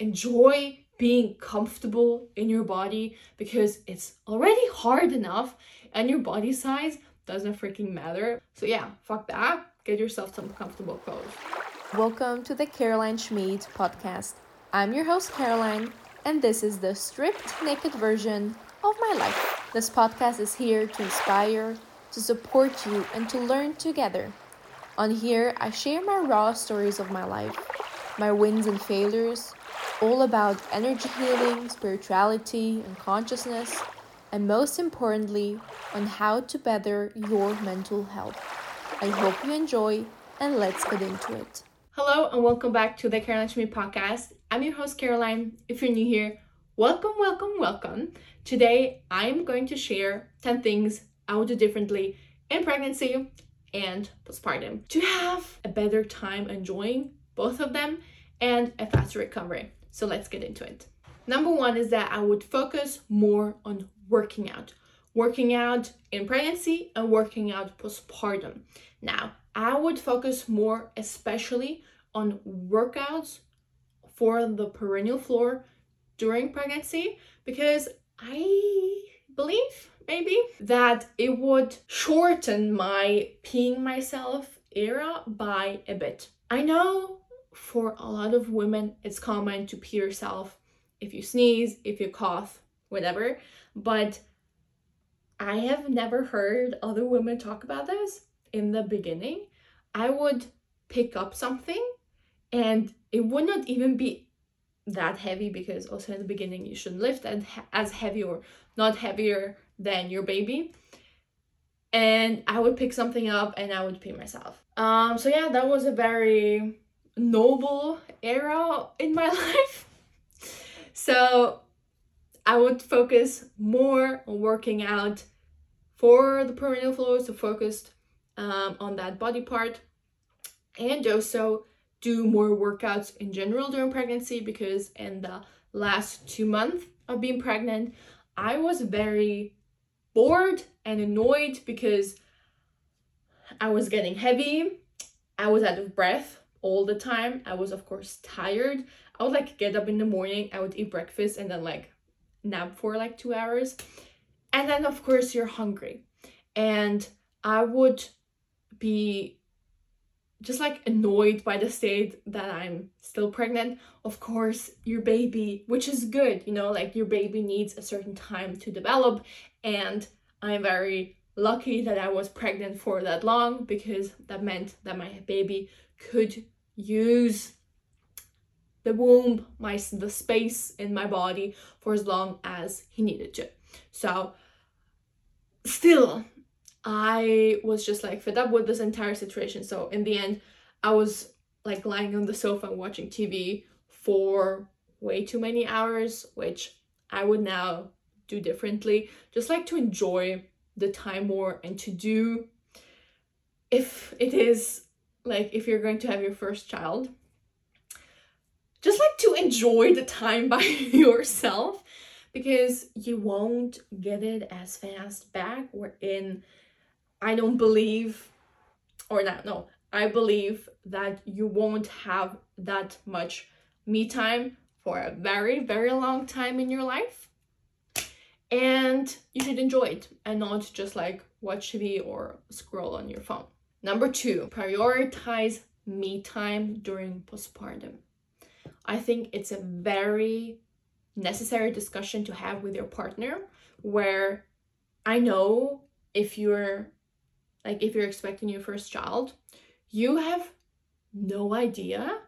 enjoy being comfortable in your body because it's already hard enough and your body size doesn't freaking matter. So yeah, fuck that. Get yourself some comfortable clothes. Welcome to the Caroline Schmid podcast. I'm your host, Caroline, and this is the stripped naked version of my life. This podcast is here to inspire, to support you, and to learn together. On here, I share my raw stories of my life, my wins and failures, all about energy healing, spirituality, and consciousness, and most importantly, on how to better your mental health. I hope you enjoy, and let's get into it. Hello and welcome back to the Caroline Schmid podcast. I'm your host Caroline. If you're new here, welcome, welcome, welcome. Today I'm going to share 10 things I would do differently in pregnancy and postpartum to have a better time enjoying both of them and a faster recovery. So let's get into it. Number one is that I would focus more on working out, working out in pregnancy and working out postpartum. Now, I would focus more, especially on workouts for the perineal floor during pregnancy because I believe maybe that it would shorten my peeing myself era by a bit. I know for a lot of women it's common to pee yourself if you sneeze, if you cough, whatever, but I have never heard other women talk about this in the beginning. I would pick up something and it would not even be that heavy because also in the beginning you shouldn't lift and as heavy or not heavier than your baby. And i would pick something up and i would pee myself. Um so yeah that was a very noble era in my life so i would focus more on working out for the perineal floor so focused um, on that body part and also do more workouts in general during pregnancy because in the last two months of being pregnant, I was very bored and annoyed because I was getting heavy. I was out of breath all the time. I was, of course, tired. I would like get up in the morning, I would eat breakfast and then like nap for like two hours. And then, of course, you're hungry. And I would be just like annoyed by the state that I'm still pregnant. Of course, your baby, which is good, you know, like your baby needs a certain time to develop. And I'm very lucky that I was pregnant for that long because that meant that my baby could use the womb, my the space in my body for as long as he needed to. So still I was just like fed up with this entire situation. So in the end, I was like lying on the sofa and watching TV for way too many hours, which I would now do differently. Just like to enjoy the time more and to do if it is like if you're going to have your first child just like to enjoy the time by yourself because you won't get it as fast back or in I don't believe, or not, no, I believe that you won't have that much me time for a very, very long time in your life. And you should enjoy it and not just like watch TV or scroll on your phone. Number two, prioritize me time during postpartum. I think it's a very necessary discussion to have with your partner where I know if you're like if you're expecting your first child, you have no idea.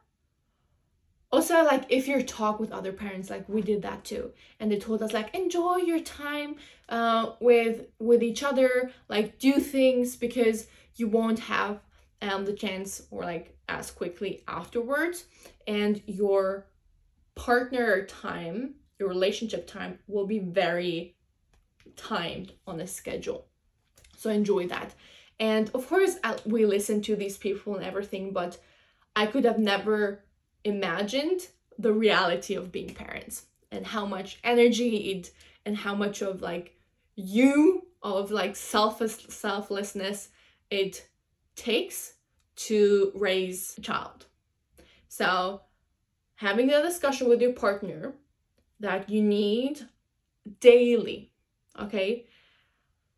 Also, like if you talk with other parents, like we did that too, and they told us like enjoy your time uh, with with each other, like do things because you won't have um the chance or like as quickly afterwards, and your partner time, your relationship time will be very timed on a schedule. So enjoy that. And of course, we listen to these people and everything, but I could have never imagined the reality of being parents and how much energy it and how much of like you of like selfless selflessness it takes to raise a child. So having a discussion with your partner that you need daily, okay?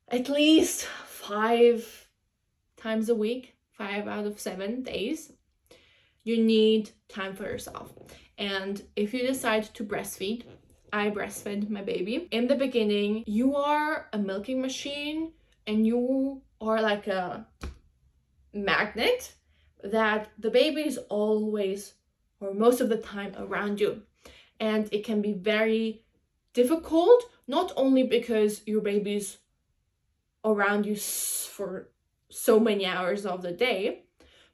At least five times a week, five out of seven days, you need time for yourself. And if you decide to breastfeed, I breastfed my baby. In the beginning, you are a milking machine and you are like a magnet that the baby is always or most of the time around you. And it can be very difficult, not only because your baby's around you for so many hours of the day,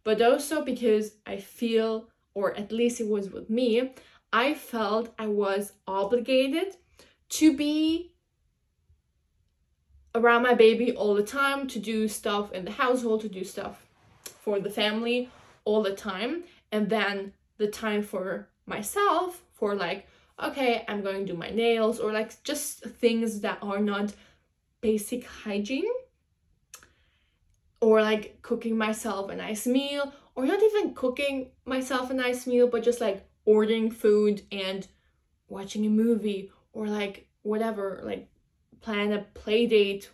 but also because I feel, or at least it was with me, I felt I was obligated to be around my baby all the time, to do stuff in the household, to do stuff for the family all the time. And then the time for myself for like okay i'm going to do my nails or like just things that are not basic hygiene or like cooking myself a nice meal or not even cooking myself a nice meal but just like ordering food and watching a movie or like whatever like plan a play date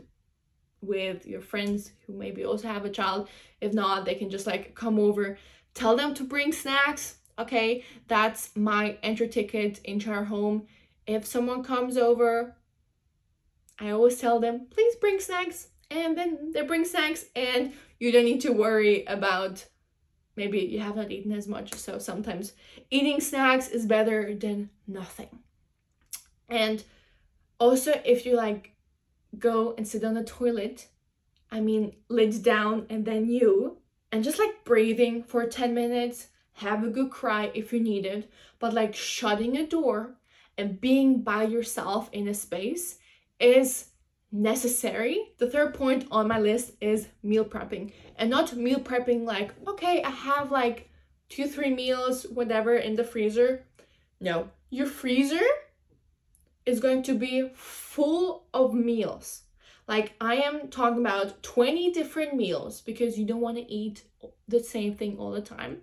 with your friends who maybe also have a child if not they can just like come over tell them to bring snacks okay? That's my entry ticket into our home. If someone comes over, I always tell them, please bring snacks. And then they bring snacks, and you don't need to worry about maybe you have not eaten as much. So sometimes eating snacks is better than nothing. And also, if you like go and sit on the toilet, I mean, lids down and then you, and just like breathing for 10 minutes, have a good cry if you need it, but like shutting a door and being by yourself in a space is necessary. The third point on my list is meal prepping and not meal prepping like, okay, I have like two, three meals, whatever in the freezer. No, your freezer is going to be full of meals. Like I am talking about 20 different meals because you don't want to eat the same thing all the time.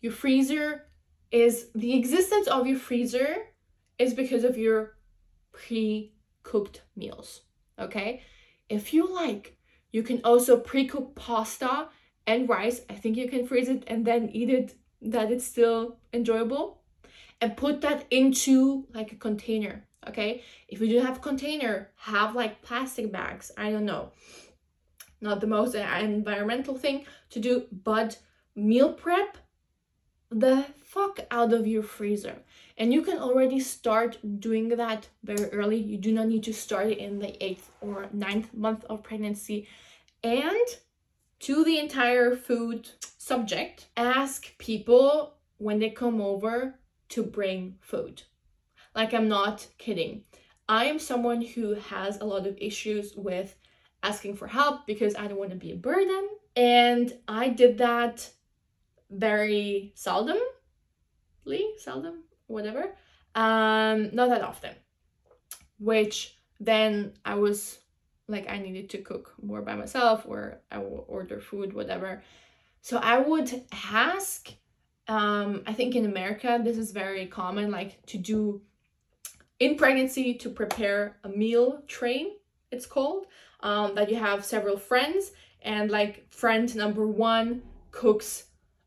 Your freezer is the existence of your freezer is because of your pre-cooked meals. Okay? If you like, you can also pre-cook pasta and rice. I think you can freeze it and then eat it that it's still enjoyable and put that into like a container okay if you don't have container have like plastic bags i don't know not the most uh, environmental thing to do but meal prep the fuck out of your freezer. And you can already start doing that very early. You do not need to start it in the eighth or ninth month of pregnancy. And to the entire food subject, ask people when they come over to bring food. Like, I'm not kidding. I am someone who has a lot of issues with asking for help because I don't want to be a burden. And I did that very seldomly, seldom, whatever. Um, not that often. Which then I was like I needed to cook more by myself or I will order food, whatever. So I would ask, um, I think in America this is very common, like to do in pregnancy to prepare a meal train, it's called. Um, that you have several friends and like friend number one cooks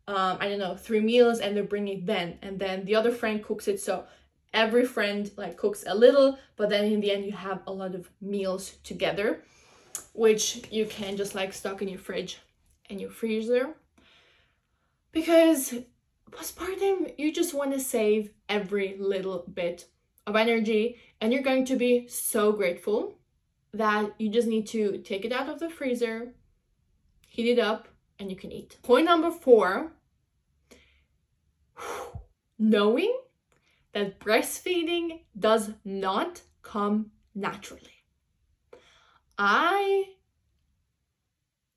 um, I don't know, three meals and they bring it then. And then the other friend cooks it. So every friend like cooks a little, but then in the end you have a lot of meals together, which you can just like stock in your fridge and your freezer. Because postpartum, you just want to save every little bit of energy and you're going to be so grateful that you just need to take it out of the freezer, heat it up, and you can eat. Point number four knowing that breastfeeding does not come naturally. I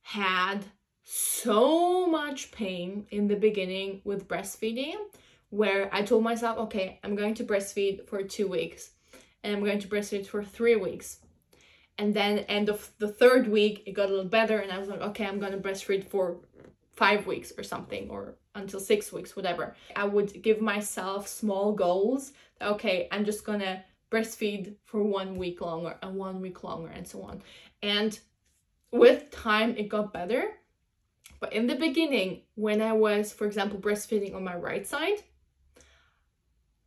had so much pain in the beginning with breastfeeding where I told myself, okay, I'm going to breastfeed for two weeks and I'm going to breastfeed for three weeks and then end of the third week it got a little better and i was like okay i'm gonna breastfeed for five weeks or something, or until six weeks, whatever. I would give myself small goals. Okay, I'm just gonna breastfeed for one week longer and one week longer and so on. And with time, it got better. But in the beginning, when I was, for example, breastfeeding on my right side,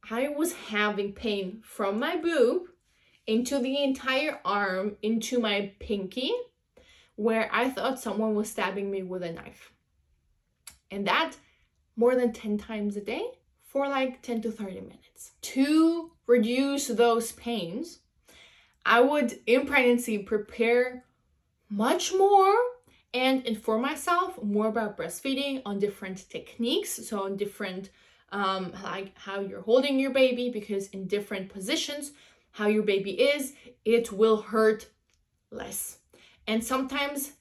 I was having pain from my boob into the entire arm, into my pinky, where I thought someone was stabbing me with a knife. And that more than 10 times a day for like 10 to 30 minutes. To reduce those pains, I would in pregnancy prepare much more and inform myself more about breastfeeding on different techniques. So, on different, um, like how you're holding your baby, because in different positions, how your baby is, it will hurt less. And sometimes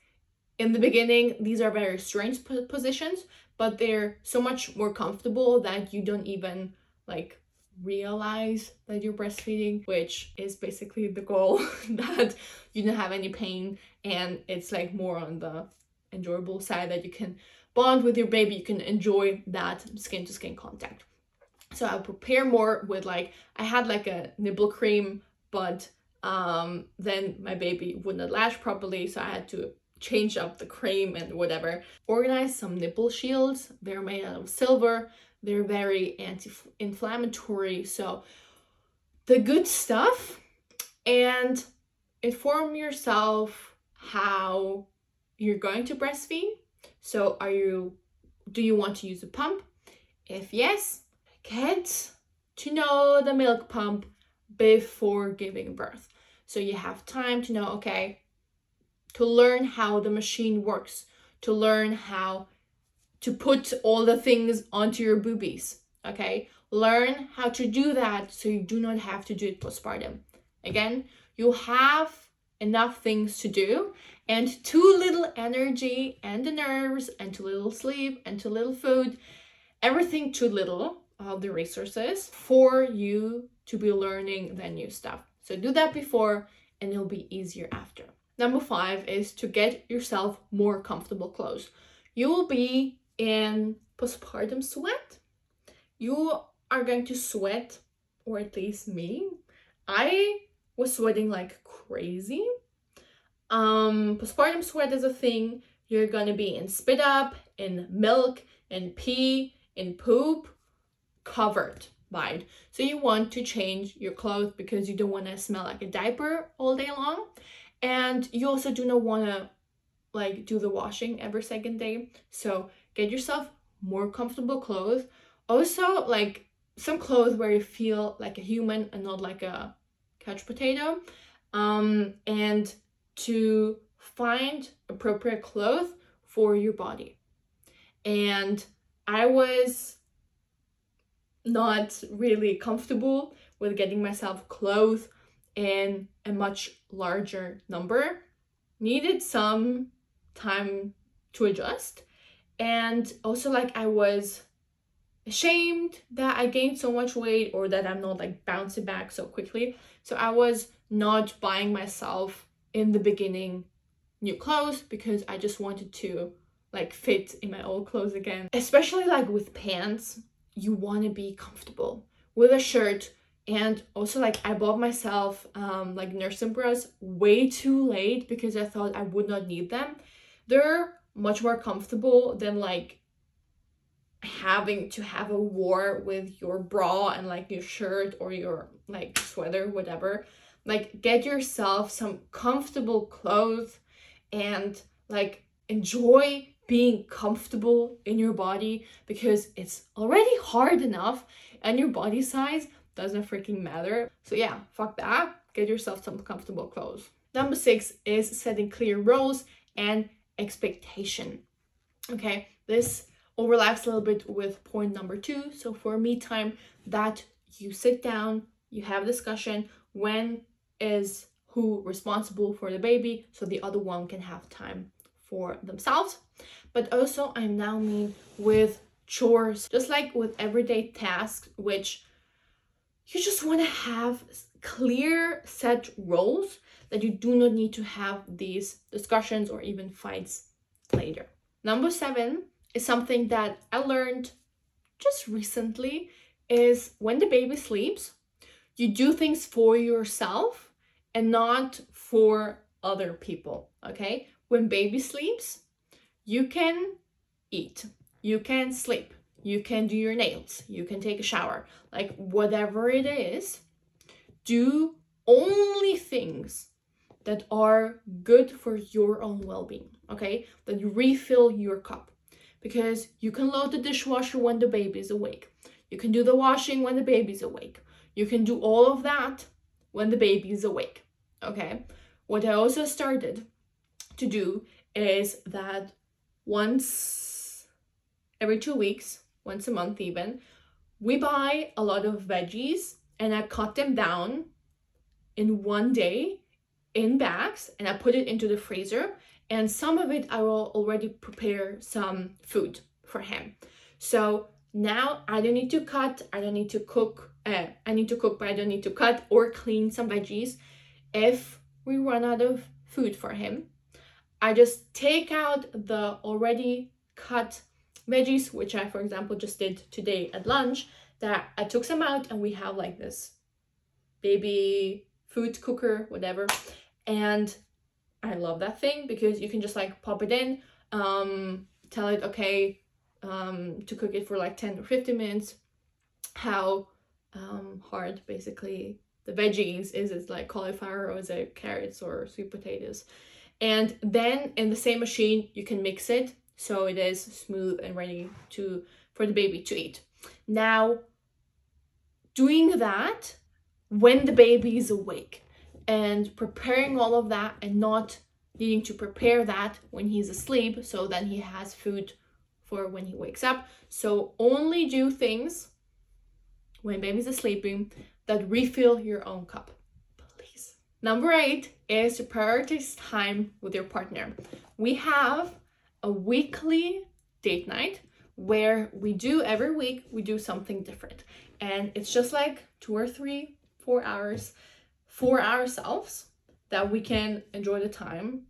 in the beginning, these are very strange positions, but they're so much more comfortable that you don't even like realize that you're breastfeeding, which is basically the goal that you don't have any pain and it's like more on the enjoyable side that you can bond with your baby, you can enjoy that skin to skin contact. So I'll prepare more with like I had like a nipple cream, but um then my baby would not latch properly, so I had to change up the cream and whatever. Organize some nipple shields. They're made out of silver. They're very anti-inflammatory. So the good stuff and inform yourself how you're going to breastfeed. So are you do you want to use a pump? If yes, get to know the milk pump before giving birth. So you have time to know, okay, to learn how the machine works, to learn how to put all the things onto your boobies. Okay, learn how to do that so you do not have to do it postpartum. Again, you have enough things to do and too little energy and the nerves and too little sleep and too little food everything too little of the resources for you to be learning the new stuff so do that before and it'll be easier after Number five is to get yourself more comfortable clothes. You will be in postpartum sweat. You are going to sweat, or at least me. I was sweating like crazy. Um, postpartum sweat is a thing. You're gonna be in spit up, in milk, in pee, in poop, covered by it. So you want to change your clothes because you don't want to smell like a diaper all day long. And you also do not want to like do the washing every second day. So get yourself more comfortable clothes. Also like some clothes where you feel like a human and not like a couch potato. Um and to find appropriate clothes for your body. And i was not really comfortable with getting myself clothes in a much larger number. Needed some time to adjust. And also like i was ashamed that i gained so much weight or that i'm not like bouncing back so quickly. So i was not buying myself in the beginning new clothes because i just wanted to like fit in my old clothes again. Especially like with pants you want to be comfortable with a shirt and also like i bought myself um like nursing bras way too late because i thought i would not need them. They're much more comfortable than like having to have a war with your bra and like your shirt or your like sweater whatever. Like get yourself some comfortable clothes and like enjoy being comfortable in your body because it's already hard enough and your body size doesn't freaking matter. So yeah, fuck that. Get yourself some comfortable clothes. Number six is setting clear roles and expectation. Okay, this overlaps a little bit with point number two. So for me time, that you sit down, you have discussion when is who responsible for the baby so the other one can have time for themselves but also i am now mean with chores just like with everyday tasks which you just want to have clear set roles that you do not need to have these discussions or even fights later. Number seven is something that I learned just recently is when the baby sleeps, you do things for yourself and not for other people, okay? When baby sleeps, you can eat, you can sleep, you can do your nails, you can take a shower, like whatever it is, do only things that are good for your own well-being, okay? That you refill your cup. Because you can load the dishwasher when the baby is awake. You can do the washing when the baby's awake. You can do all of that when the baby is awake. Okay? What I also started to do is that once every two weeks, once a month even, we buy a lot of veggies and I cut them down in one day in bags and I put it into the freezer. And some of it I will already prepare some food for him. So now I don't need to cut, I don't need to cook. Uh, I need to cook, but I don't need to cut or clean some veggies. If we run out of food for him, I just take out the already cut veggies, which I, for example, just did today at lunch. That I took some out, and we have like this baby food cooker, whatever. And I love that thing because you can just like pop it in, um, tell it, okay, um, to cook it for like 10 or 15 minutes. How um, hard basically the veggies is it like cauliflower or is it carrots or sweet potatoes and then in the same machine you can mix it so it is smooth and ready to for the baby to eat now doing that when the baby is awake and preparing all of that and not needing to prepare that when he's asleep so then he has food for when he wakes up. So only do things when baby's asleep that refill your own cup. Number eight is to prioritize time with your partner. We have a weekly date night where we do every week we do something different and it's just like two or three four hours for ourselves that we can enjoy the time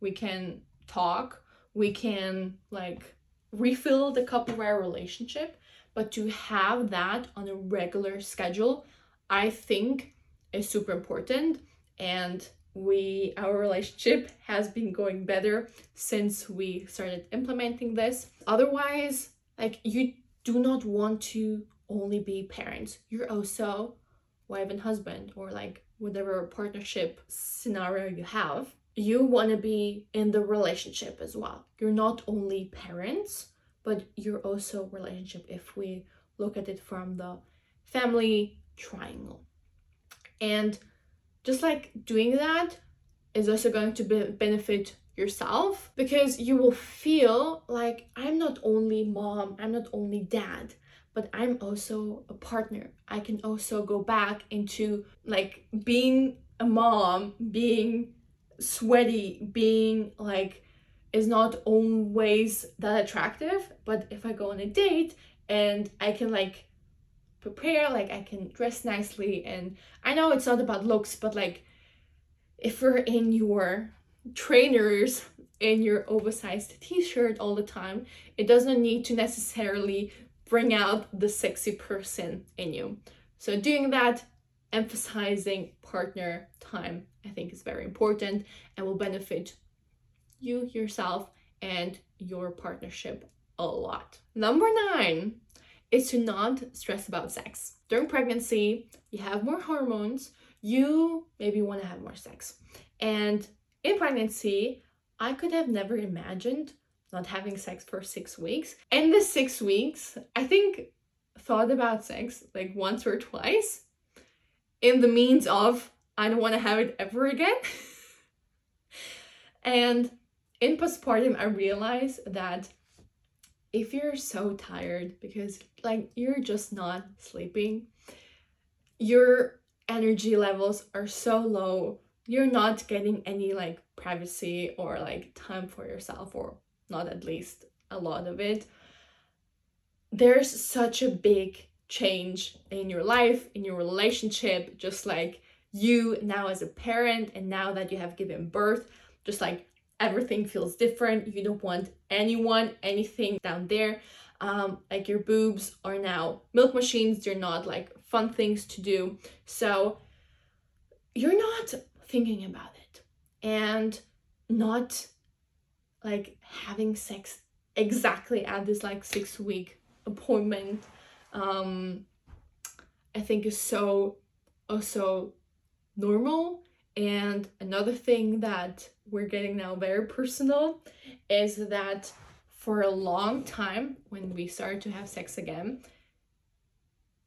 we can talk we can like refill the cup of our relationship, but to have that on a regular schedule, I think is super important. And we, our relationship has been going better since we started implementing this. Otherwise, like you do not want to only be parents, you're also wife and husband, or like whatever partnership scenario you have you want to be in the relationship as well. You're not only parents, but you're also relationship if we look at it from the family triangle. And just like doing that is also going to be benefit yourself because you will feel like I'm not only mom, I'm not only dad, but I'm also a partner. I can also go back into like being a mom, being sweaty, being like is not always that attractive. But if I go on a date and I can like prepare, like I can dress nicely, and I know it's not about looks, but like if you're in your trainers in your oversized t-shirt all the time, it doesn't need to necessarily bring out the sexy person in you. So doing that emphasizing partner time, I think is very important and will benefit you, yourself, and your partnership a lot. Number nine is to not stress about sex. During pregnancy, you have more hormones, you maybe want to have more sex. And in pregnancy, I could have never imagined not having sex for six weeks. And the six weeks, I think thought about sex like once or twice in the means of I don't want to have it ever again. and in postpartum, I realized that if you're so tired because like you're just not sleeping, your energy levels are so low, you're not getting any like privacy or like time for yourself, or not at least a lot of it. There's such a big change in your life, in your relationship, just like you now as a parent and now that you have given birth, just like everything feels different. You don't want anyone, anything down there. Um, like your boobs are now milk machines, they're not like fun things to do. So you're not thinking about it and not like having sex exactly at this like six week appointment um i think is so also normal and another thing that we're getting now very personal is that for a long time when we started to have sex again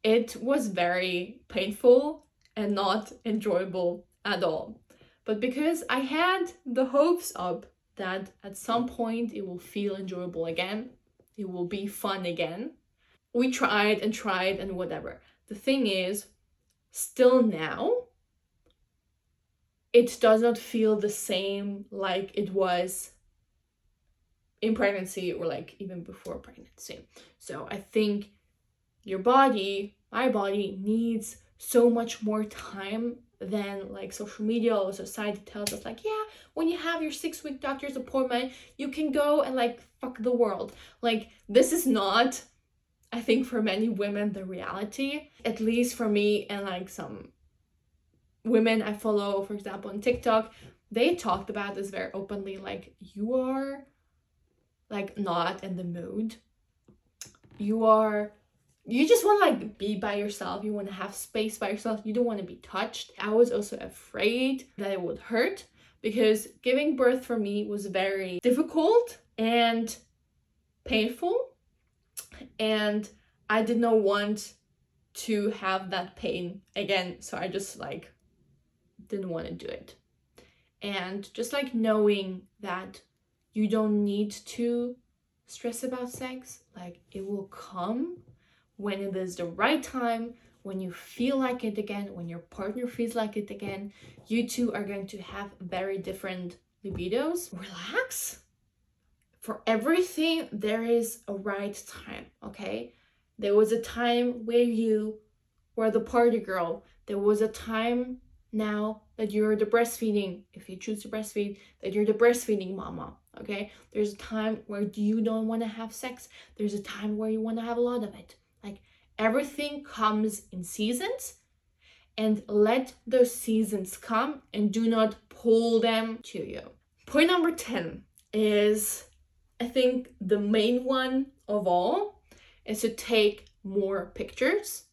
it was very painful and not enjoyable at all but because i had the hopes up that at some point it will feel enjoyable again, it will be fun again. We tried and tried and whatever. The thing is, still now, it does not feel the same like it was in pregnancy or like even before pregnancy. So I think your body, my body, needs so much more time than like social media or society tells us like yeah when you have your six week doctor's appointment you can go and like fuck the world like this is not i think for many women the reality at least for me and like some women i follow for example on tiktok they talked about this very openly like you are like not in the mood. You are you just want to like be by yourself. You want to have space by yourself. You don't want to be touched. I was also afraid that it would hurt because giving birth for me was very difficult and painful and i did not want to have that pain again. So i just like didn't want to do it and just like knowing that you don't need to stress about sex like it will come when it is the right time, when you feel like it again, when your partner feels like it again, you two are going to have very different libidos. Relax. For everything, there is a right time, okay? There was a time where you were the party girl. There was a time now that you're the breastfeeding, if you choose to breastfeed, that you're the breastfeeding mama, okay? There's a time where you don't want to have sex. There's a time where you want to have a lot of it. Like everything comes in seasons and let those seasons come and do not pull them to you. Point number 10 is I think the main one of all is to take more pictures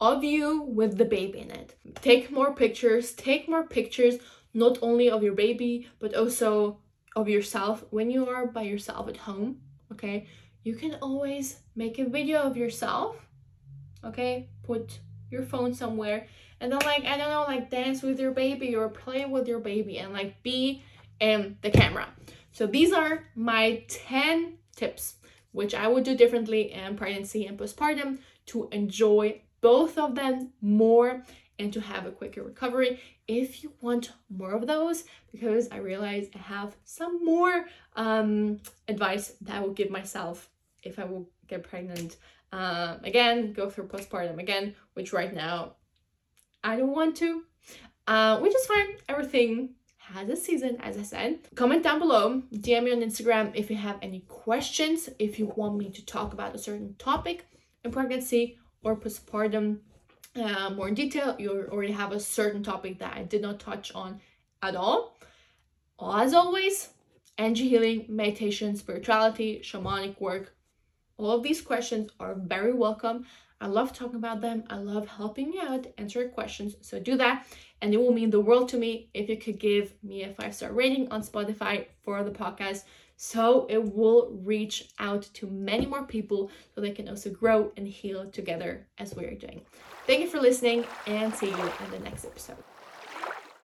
of you with the baby in it. Take more pictures, take more pictures not only of your baby but also of yourself when you are by yourself at home, okay? you can always make a video of yourself okay put your phone somewhere and then like i don't know like dance with your baby or play with your baby and like be in the camera so these are my 10 tips which i would do differently in pregnancy and postpartum to enjoy both of them more and to have a quicker recovery if you want more of those because i realize i have some more um, advice that i will give myself if I will get pregnant um, again, go through postpartum again, which right now I don't want to, uh, which is fine. Everything has a season, as I said. Comment down below, DM me on Instagram if you have any questions, if you want me to talk about a certain topic in pregnancy or postpartum uh, more in detail. You already have a certain topic that I did not touch on at all. As always, energy healing, meditation, spirituality, shamanic work, all of these questions are very welcome. I love talking about them. I love helping you out, answer your questions. So do that. And it will mean the world to me if you could give me a five star rating on Spotify for the podcast so it will reach out to many more people so they can also grow and heal together as we are doing. Thank you for listening and see you in the next episode.